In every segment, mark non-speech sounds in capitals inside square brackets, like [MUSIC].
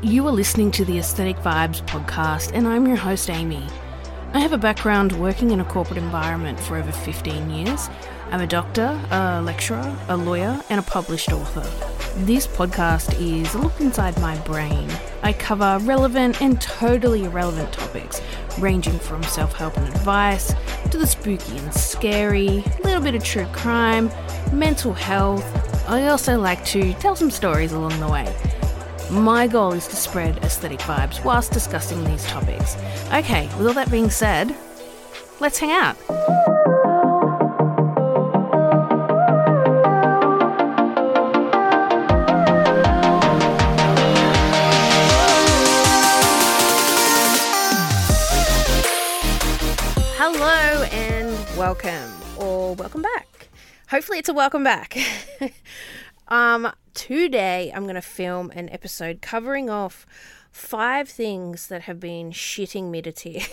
You are listening to the Aesthetic Vibes podcast, and I'm your host, Amy. I have a background working in a corporate environment for over 15 years. I'm a doctor, a lecturer, a lawyer, and a published author. This podcast is a look inside my brain. I cover relevant and totally irrelevant topics, ranging from self help and advice to the spooky and scary, a little bit of true crime, mental health. I also like to tell some stories along the way. My goal is to spread aesthetic vibes whilst discussing these topics. Okay, with all that being said, let's hang out. Hello and welcome, or welcome back. Hopefully, it's a welcome back. [LAUGHS] um, today I'm going to film an episode covering off five things that have been shitting me to tears.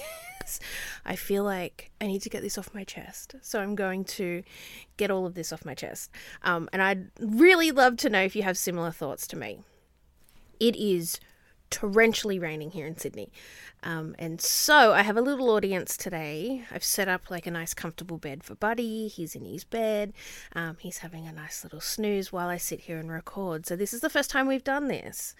[LAUGHS] I feel like I need to get this off my chest. So I'm going to get all of this off my chest. Um, and I'd really love to know if you have similar thoughts to me. It is torrentially raining here in Sydney. Um, and so I have a little audience today. I've set up like a nice comfortable bed for Buddy. He's in his bed. Um, he's having a nice little snooze while I sit here and record. So this is the first time we've done this.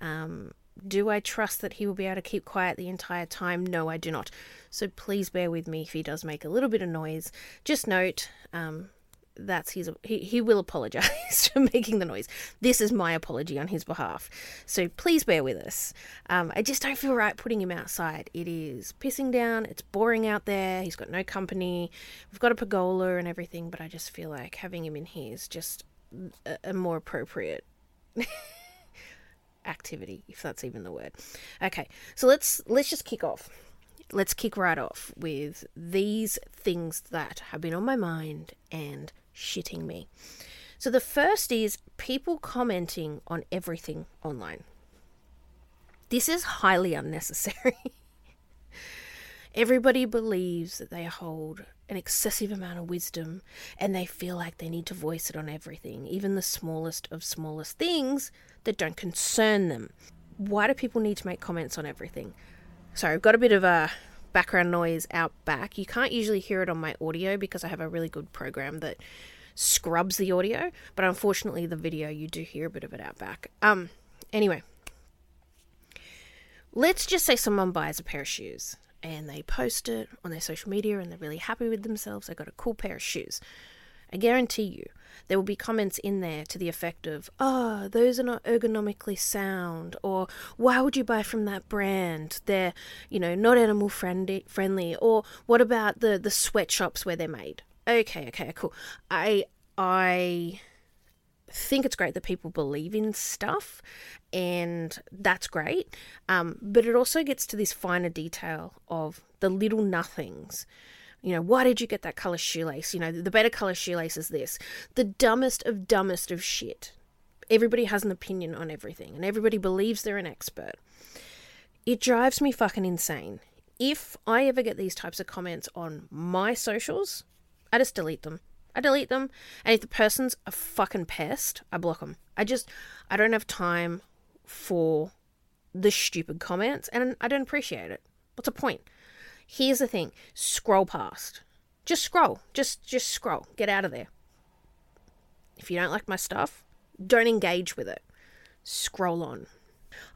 Um, do I trust that he will be able to keep quiet the entire time? No, I do not. So please bear with me if he does make a little bit of noise. Just note, um, that's his he, he will apologize [LAUGHS] for making the noise. This is my apology on his behalf. So please bear with us. Um, i just don't feel right putting him outside. It is pissing down. It's boring out there. He's got no company. We've got a pergola and everything but i just feel like having him in here is just a, a more appropriate [LAUGHS] activity if that's even the word. Okay so let's let's just kick off. Let's kick right off with these things that have been on my mind and shitting me. So the first is people commenting on everything online. This is highly unnecessary. [LAUGHS] Everybody believes that they hold an excessive amount of wisdom and they feel like they need to voice it on everything, even the smallest of smallest things that don't concern them. Why do people need to make comments on everything? Sorry, I've got a bit of a background noise out back. You can't usually hear it on my audio because I have a really good program that scrubs the audio, but unfortunately the video you do hear a bit of it out back. Um anyway, let's just say someone buys a pair of shoes and they post it on their social media and they're really happy with themselves. They got a cool pair of shoes. I guarantee you there will be comments in there to the effect of, oh, those are not ergonomically sound, or why would you buy from that brand? They're, you know, not animal friendly, friendly, or what about the, the sweatshops where they're made? Okay, okay, cool. I, I think it's great that people believe in stuff and that's great um, but it also gets to this finer detail of the little nothings you know, why did you get that color shoelace? You know, the better color shoelace is this. The dumbest of dumbest of shit. Everybody has an opinion on everything and everybody believes they're an expert. It drives me fucking insane. If I ever get these types of comments on my socials, I just delete them. I delete them. And if the person's a fucking pest, I block them. I just, I don't have time for the stupid comments and I don't appreciate it. What's the point? Here's the thing scroll past. Just scroll. Just just scroll. Get out of there. If you don't like my stuff, don't engage with it. Scroll on.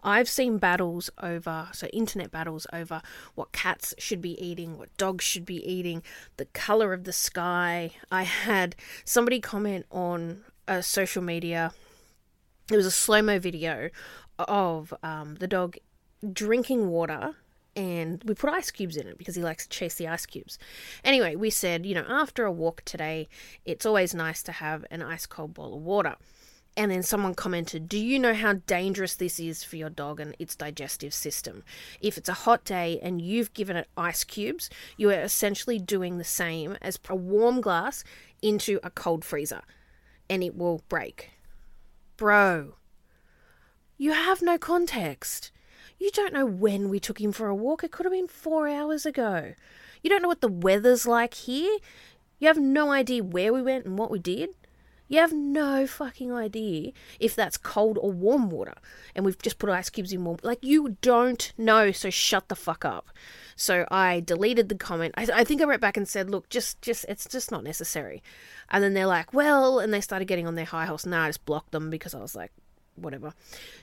I've seen battles over, so internet battles over what cats should be eating, what dogs should be eating, the color of the sky. I had somebody comment on a social media, it was a slow mo video of um, the dog drinking water and we put ice cubes in it because he likes to chase the ice cubes. Anyway, we said, you know, after a walk today, it's always nice to have an ice cold bowl of water. And then someone commented, Do you know how dangerous this is for your dog and its digestive system? If it's a hot day and you've given it ice cubes, you are essentially doing the same as a warm glass into a cold freezer and it will break. Bro, you have no context. You don't know when we took him for a walk. It could have been four hours ago. You don't know what the weather's like here. You have no idea where we went and what we did. You have no fucking idea if that's cold or warm water. And we've just put ice cubes in warm. Like, you don't know, so shut the fuck up. So I deleted the comment. I, I think I wrote back and said, look, just, just, it's just not necessary. And then they're like, well, and they started getting on their high horse. Nah, I just blocked them because I was like, whatever.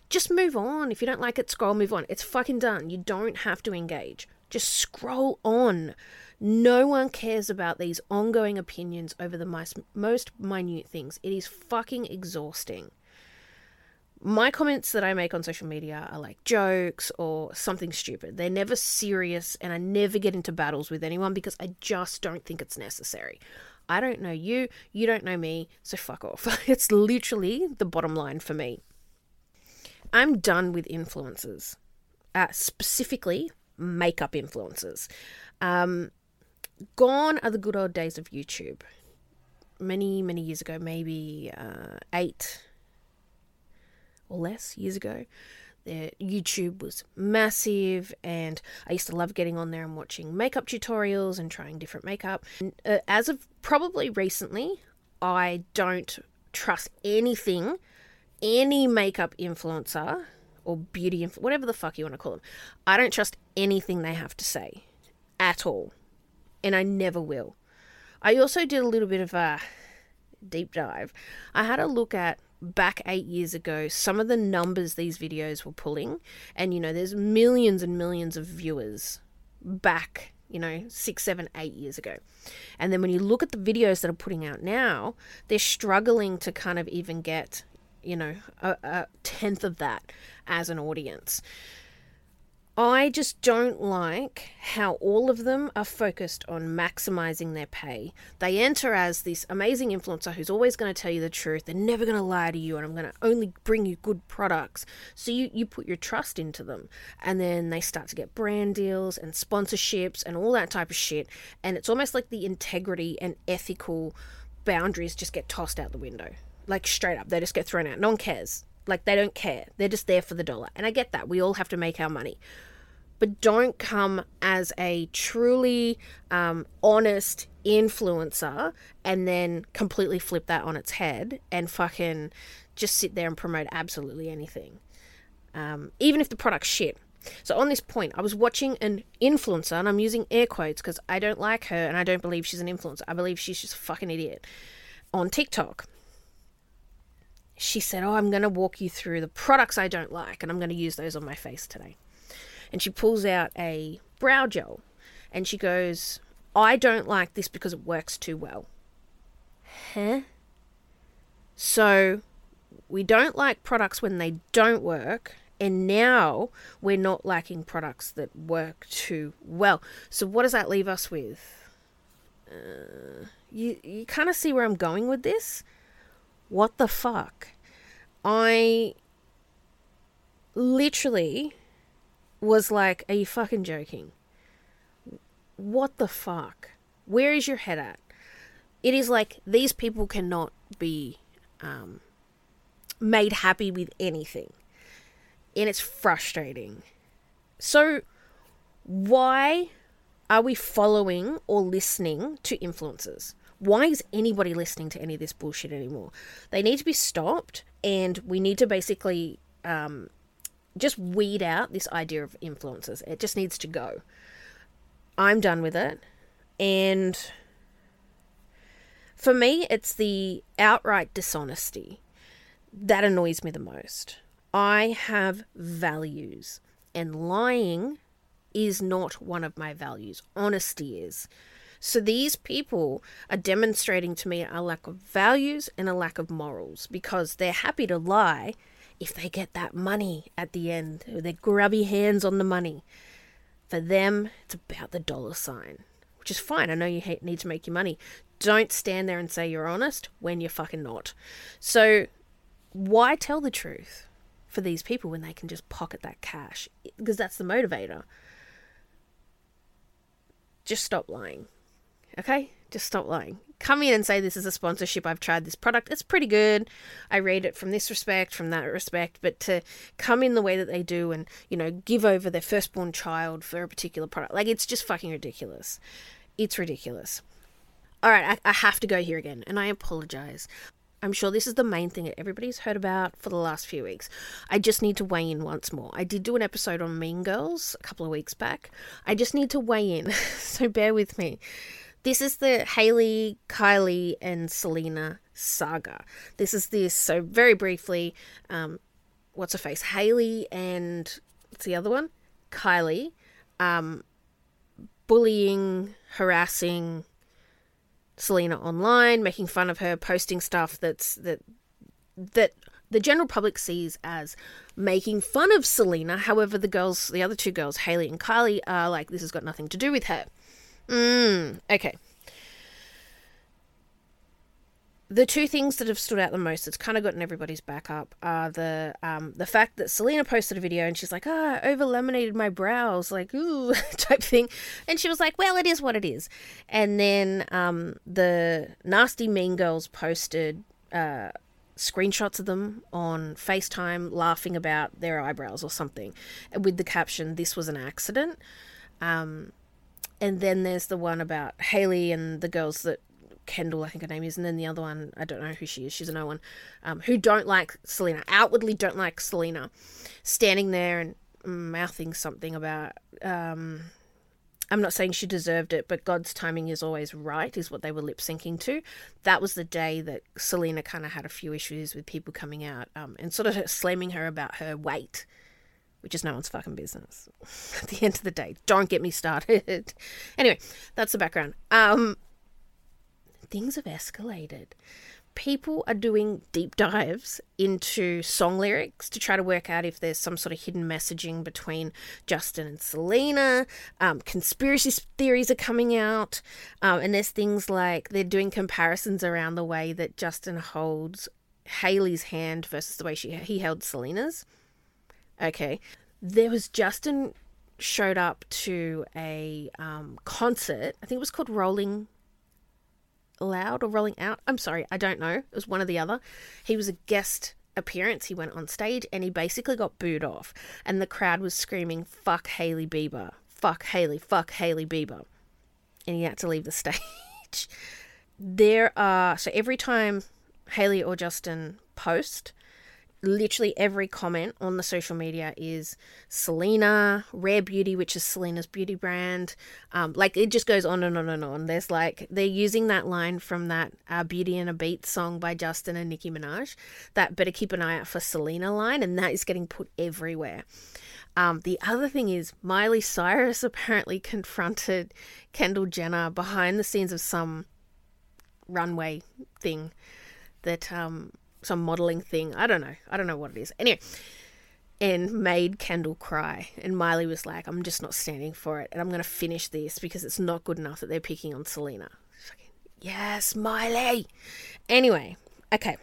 Just move on. If you don't like it, scroll, move on. It's fucking done. You don't have to engage. Just scroll on. No one cares about these ongoing opinions over the most, most minute things. It is fucking exhausting. My comments that I make on social media are like jokes or something stupid. They're never serious, and I never get into battles with anyone because I just don't think it's necessary. I don't know you, you don't know me, so fuck off. [LAUGHS] it's literally the bottom line for me. I'm done with influencers, uh, specifically makeup influencers. Um, gone are the good old days of YouTube. Many, many years ago, maybe uh, eight or less years ago, the YouTube was massive, and I used to love getting on there and watching makeup tutorials and trying different makeup. And, uh, as of probably recently, I don't trust anything any makeup influencer or beauty, inf- whatever the fuck you want to call them. I don't trust anything they have to say at all. And I never will. I also did a little bit of a deep dive. I had a look at back eight years ago some of the numbers these videos were pulling. And, you know, there's millions and millions of viewers back, you know, six, seven, eight years ago. And then when you look at the videos that are putting out now, they're struggling to kind of even get you know, a, a tenth of that as an audience. I just don't like how all of them are focused on maximizing their pay. They enter as this amazing influencer who's always going to tell you the truth. They're never going to lie to you, and I'm going to only bring you good products. So you, you put your trust into them. And then they start to get brand deals and sponsorships and all that type of shit. And it's almost like the integrity and ethical boundaries just get tossed out the window. Like straight up, they just get thrown out. No one cares. Like they don't care. They're just there for the dollar. And I get that. We all have to make our money. But don't come as a truly um, honest influencer and then completely flip that on its head and fucking just sit there and promote absolutely anything. Um, even if the product's shit. So on this point, I was watching an influencer, and I'm using air quotes because I don't like her and I don't believe she's an influencer. I believe she's just a fucking idiot on TikTok she said, Oh, I'm going to walk you through the products I don't like, and I'm going to use those on my face today. And she pulls out a brow gel and she goes, I don't like this because it works too well. Huh? So we don't like products when they don't work, and now we're not liking products that work too well. So what does that leave us with? Uh, you you kind of see where I'm going with this what the fuck? I literally was like, Are you fucking joking? What the fuck? Where is your head at? It is like these people cannot be um, made happy with anything. And it's frustrating. So, why are we following or listening to influencers? Why is anybody listening to any of this bullshit anymore? They need to be stopped, and we need to basically um, just weed out this idea of influencers. It just needs to go. I'm done with it. And for me, it's the outright dishonesty that annoys me the most. I have values, and lying is not one of my values. Honesty is. So these people are demonstrating to me a lack of values and a lack of morals because they're happy to lie if they get that money at the end, with their grubby hands on the money. For them, it's about the dollar sign, which is fine. I know you need to make your money. Don't stand there and say you're honest when you're fucking not. So, why tell the truth for these people when they can just pocket that cash? Because that's the motivator. Just stop lying. Okay? Just stop lying. Come in and say this is a sponsorship. I've tried this product. It's pretty good. I rate it from this respect, from that respect. But to come in the way that they do and, you know, give over their firstborn child for a particular product, like it's just fucking ridiculous. It's ridiculous. All right, I, I have to go here again, and I apologize. I'm sure this is the main thing that everybody's heard about for the last few weeks. I just need to weigh in once more. I did do an episode on Mean Girls a couple of weeks back. I just need to weigh in, [LAUGHS] so bear with me. This is the Hailey, Kylie, and Selena saga. This is this. So, very briefly, um, what's her face? Hailey and what's the other one? Kylie. Um, bullying, harassing Selena online, making fun of her, posting stuff that's that that the general public sees as making fun of Selena. However, the girls, the other two girls, Hailey and Kylie, are like, this has got nothing to do with her. Mm, okay the two things that have stood out the most that's kind of gotten everybody's back up are the um, the fact that Selena posted a video and she's like, "Ah, oh, over laminated my brows," like ooh [LAUGHS] type thing, and she was like, "Well, it is what it is." And then um, the nasty mean girls posted uh, screenshots of them on FaceTime, laughing about their eyebrows or something, with the caption, "This was an accident." Um, and then there's the one about Hailey and the girls that Kendall, I think her name is, and then the other one, I don't know who she is, she's a no one, um, who don't like Selena, outwardly don't like Selena, standing there and mouthing something about, um, I'm not saying she deserved it, but God's timing is always right, is what they were lip syncing to. That was the day that Selena kind of had a few issues with people coming out um, and sort of slamming her about her weight, which is no one's fucking business. [LAUGHS] At the end of the day, don't get me started. [LAUGHS] anyway, that's the background. Um, things have escalated. People are doing deep dives into song lyrics to try to work out if there's some sort of hidden messaging between Justin and Selena. Um, conspiracy theories are coming out. Um, and there's things like they're doing comparisons around the way that Justin holds Hailey's hand versus the way she he held Selena's. Okay. There was Justin showed up to a um, concert. I think it was called Rolling Loud or Rolling Out. I'm sorry, I don't know. It was one or the other. He was a guest appearance. He went on stage and he basically got booed off. And the crowd was screaming, fuck Hailey Bieber. Fuck Hailey. Fuck Hailey Bieber. And he had to leave the [LAUGHS] stage. there are, so every time Hailey or Justin post, literally every comment on the social media is Selena, Rare Beauty, which is Selena's beauty brand. Um, like it just goes on and on and on. There's like they're using that line from that uh, Beauty and a Beat song by Justin and Nicki Minaj, that better keep an eye out for Selena line, and that is getting put everywhere. Um, the other thing is Miley Cyrus apparently confronted Kendall Jenner behind the scenes of some runway thing that um, some modeling thing. I don't know. I don't know what it is. Anyway, and made Kendall cry. And Miley was like, I'm just not standing for it. And I'm going to finish this because it's not good enough that they're picking on Selena. Yes, Miley. Anyway, okay.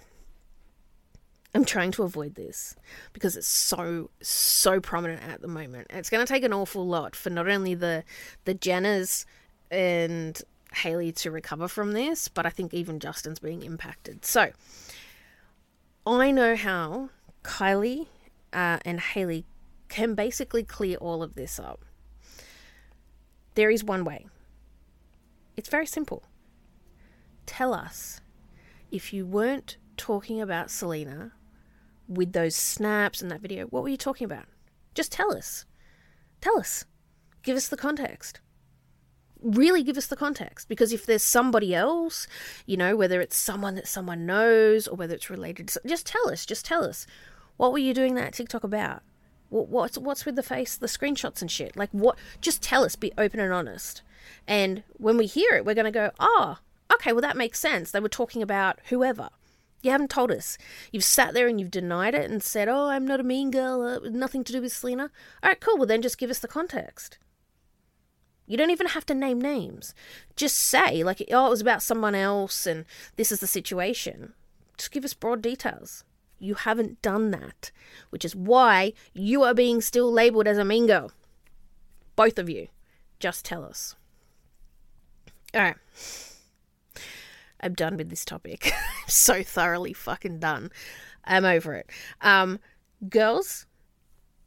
I'm trying to avoid this because it's so so prominent at the moment. It's going to take an awful lot for not only the the Jenners and Hailey to recover from this, but I think even Justin's being impacted. So, I know how Kylie uh, and Hailey can basically clear all of this up. There is one way. It's very simple. Tell us if you weren't talking about Selena with those snaps and that video, what were you talking about? Just tell us. Tell us. Give us the context really give us the context because if there's somebody else, you know, whether it's someone that someone knows or whether it's related to, just tell us, just tell us. What were you doing that TikTok about? What, what's what's with the face, the screenshots and shit? Like what? Just tell us. Be open and honest. And when we hear it, we're going to go, oh, okay, well that makes sense. They were talking about whoever. You haven't told us. You've sat there and you've denied it and said, oh, I'm not a mean girl. Uh, nothing to do with Selena. All right, cool. Well then, just give us the context. You don't even have to name names. Just say, like, oh, it was about someone else and this is the situation. Just give us broad details. You haven't done that, which is why you are being still labeled as a girl. Both of you. Just tell us. All right. I'm done with this topic. [LAUGHS] So thoroughly fucking done. I'm over it. Um, girls,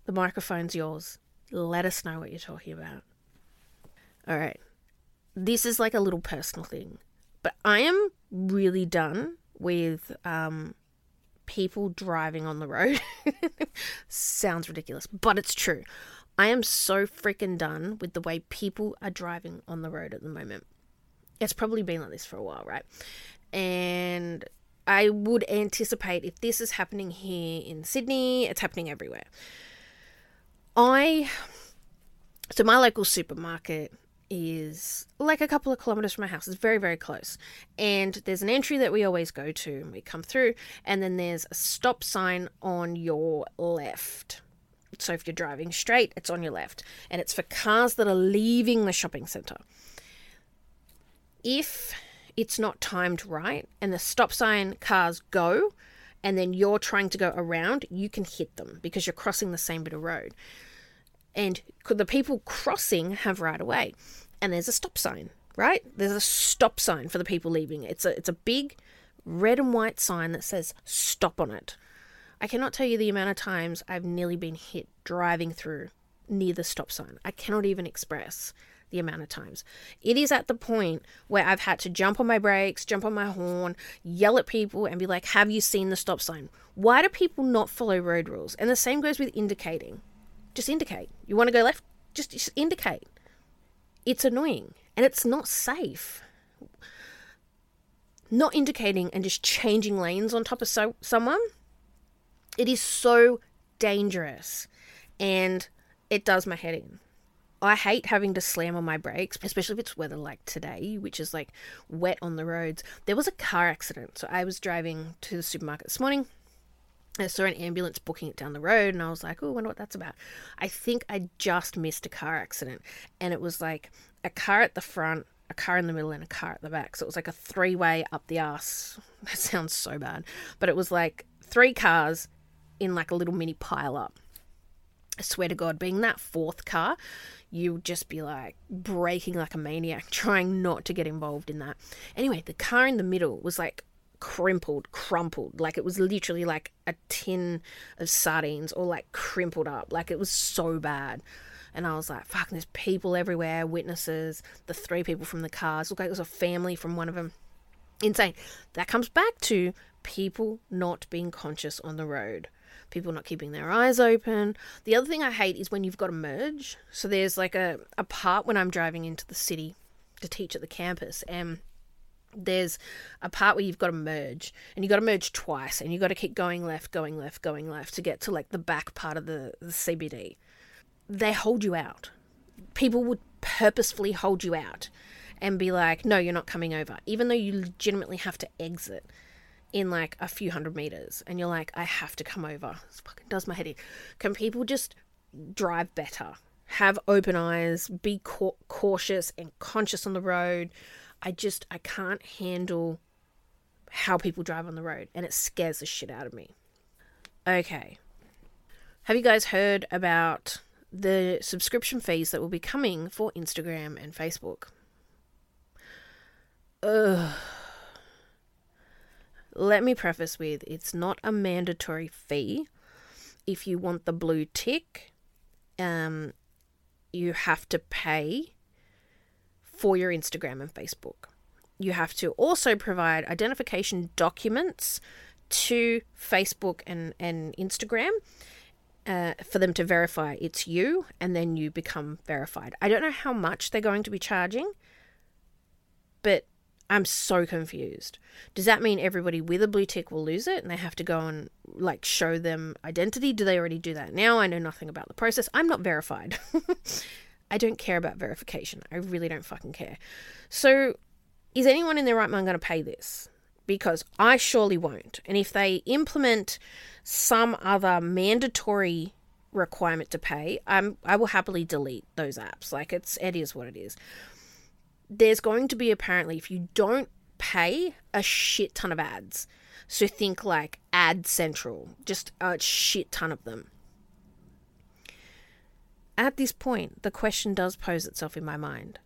the microphone's yours. Let us know what you're talking about. All right. This is like a little personal thing, but I am really done with um, people driving on the road. [LAUGHS] Sounds ridiculous, but it's true. I am so freaking done with the way people are driving on the road at the moment. It's probably been like this for a while, right? And I would anticipate if this is happening here in Sydney, it's happening everywhere. I so my local supermarket is like a couple of kilometers from my house. It's very, very close. And there's an entry that we always go to. We come through, and then there's a stop sign on your left. So if you're driving straight, it's on your left. And it's for cars that are leaving the shopping centre. If it's not timed right and the stop sign cars go, and then you're trying to go around, you can hit them because you're crossing the same bit of road and could the people crossing have right away and there's a stop sign right there's a stop sign for the people leaving it's a it's a big red and white sign that says stop on it i cannot tell you the amount of times i've nearly been hit driving through near the stop sign i cannot even express the amount of times. It is at the point where I've had to jump on my brakes, jump on my horn, yell at people, and be like, Have you seen the stop sign? Why do people not follow road rules? And the same goes with indicating just indicate. You want to go left? Just, just indicate. It's annoying and it's not safe. Not indicating and just changing lanes on top of so, someone, it is so dangerous and it does my head in. I hate having to slam on my brakes, especially if it's weather like today, which is like wet on the roads. There was a car accident. So I was driving to the supermarket this morning I saw an ambulance booking it down the road and I was like, oh, I wonder what that's about. I think I just missed a car accident. And it was like a car at the front, a car in the middle, and a car at the back. So it was like a three way up the ass. [LAUGHS] That sounds so bad. But it was like three cars in like a little mini pile up. I swear to God, being that fourth car, you would just be like braking like a maniac, [LAUGHS] trying not to get involved in that. Anyway, the car in the middle was like crimpled, crumpled. Like it was literally like a tin of sardines or like crimpled up. Like it was so bad. And I was like, fuck, there's people everywhere, witnesses, the three people from the cars. Looked like it was a family from one of them. Insane. That comes back to people not being conscious on the road. People not keeping their eyes open. The other thing I hate is when you've got to merge. So there's like a, a part when I'm driving into the city to teach at the campus and there's a part where you've got to merge and you've got to merge twice and you've got to keep going left going left going left to get to like the back part of the, the cbd they hold you out. People would purposefully hold you out and be like no you're not coming over even though you legitimately have to exit in like a few hundred meters and you're like i have to come over. This fucking does my head in. Can people just drive better? Have open eyes be ca- cautious and conscious on the road I just I can't handle how people drive on the road and it scares the shit out of me. Okay. Have you guys heard about the subscription fees that will be coming for Instagram and Facebook? Ugh. Let me preface with it's not a mandatory fee. If you want the blue tick, um, you have to pay for your Instagram and Facebook. You have to also provide identification documents to Facebook and, and Instagram uh, for them to verify it's you, and then you become verified. I don't know how much they're going to be charging, but I'm so confused. Does that mean everybody with a blue tick will lose it and they have to go and like show them identity? Do they already do that now? I know nothing about the process. I'm not verified. [LAUGHS] I don't care about verification. I really don't fucking care. So, is anyone in their right mind going to pay this? Because I surely won't. And if they implement some other mandatory requirement to pay, I'm I will happily delete those apps. Like it's it is what it is. There's going to be apparently if you don't pay a shit ton of ads. So think like Ad Central, just a shit ton of them at this point, the question does pose itself in my mind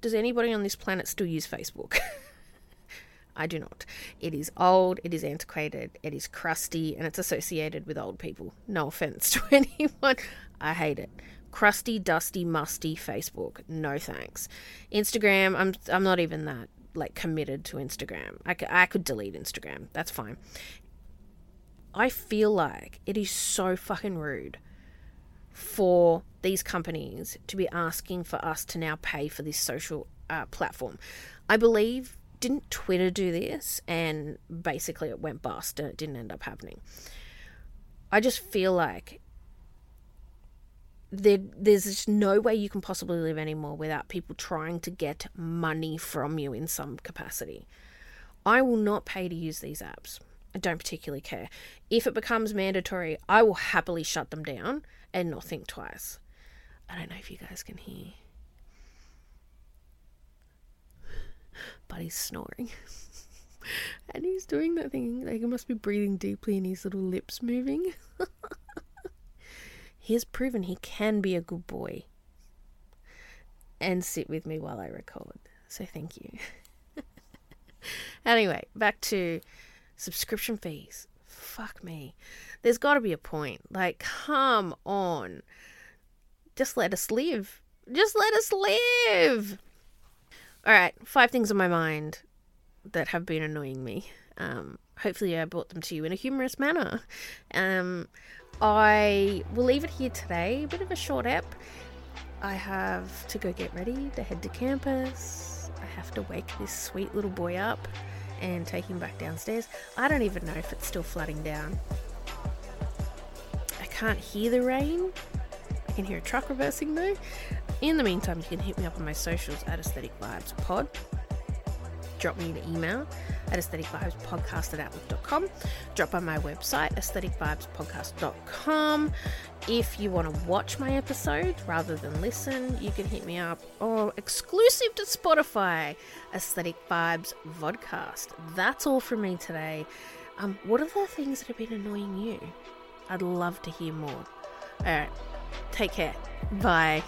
Does anybody on this planet still use Facebook? [LAUGHS] I do not. It is old, it is antiquated, it is crusty, and it's associated with old people. No offense [LAUGHS] to anyone. I hate it. Crusty, dusty, musty Facebook. No thanks. Instagram, I'm I'm not even that. like committed to Instagram. I could, I could delete Instagram. That's fine. I feel like it is so fucking rude for these companies to be asking for us to now pay for this social uh, platform. I believe didn't Twitter do this and basically it went bust and it didn't end up happening. I just feel like there, there's just no way you can possibly live anymore without people trying to get money from you in some capacity. I will not pay to use these apps. I don't particularly care. If it becomes mandatory, I will happily shut them down and not think twice. I don't know if you guys can hear. But he's snoring. [LAUGHS] and he's doing that thing, like he must be breathing deeply and his little lips moving. [LAUGHS] he has proven he can be a good boy and sit with me while I record. So thank you. [LAUGHS] anyway, back to subscription fees. Fuck me. There's got to be a point. Like, come on. Just let us live. Just let us live. All right, five things on my mind that have been annoying me. Um, hopefully, I brought them to you in a humorous manner. Um, I will leave it here today. A bit of a short ep. I have to go get ready to head to campus. I have to wake this sweet little boy up and take him back downstairs. I don't even know if it's still flooding down. I can't hear the rain. I can hear a truck reversing though. In the meantime, you can hit me up on my socials at Aesthetic Vibes Pod drop me an email at aestheticvibespodcast at outlook.com. Drop by my website, aestheticvibespodcast.com. If you want to watch my episode rather than listen, you can hit me up or exclusive to Spotify, Aesthetic Vibes Vodcast. That's all from me today. Um, what are the things that have been annoying you? I'd love to hear more. All right, take care. Bye.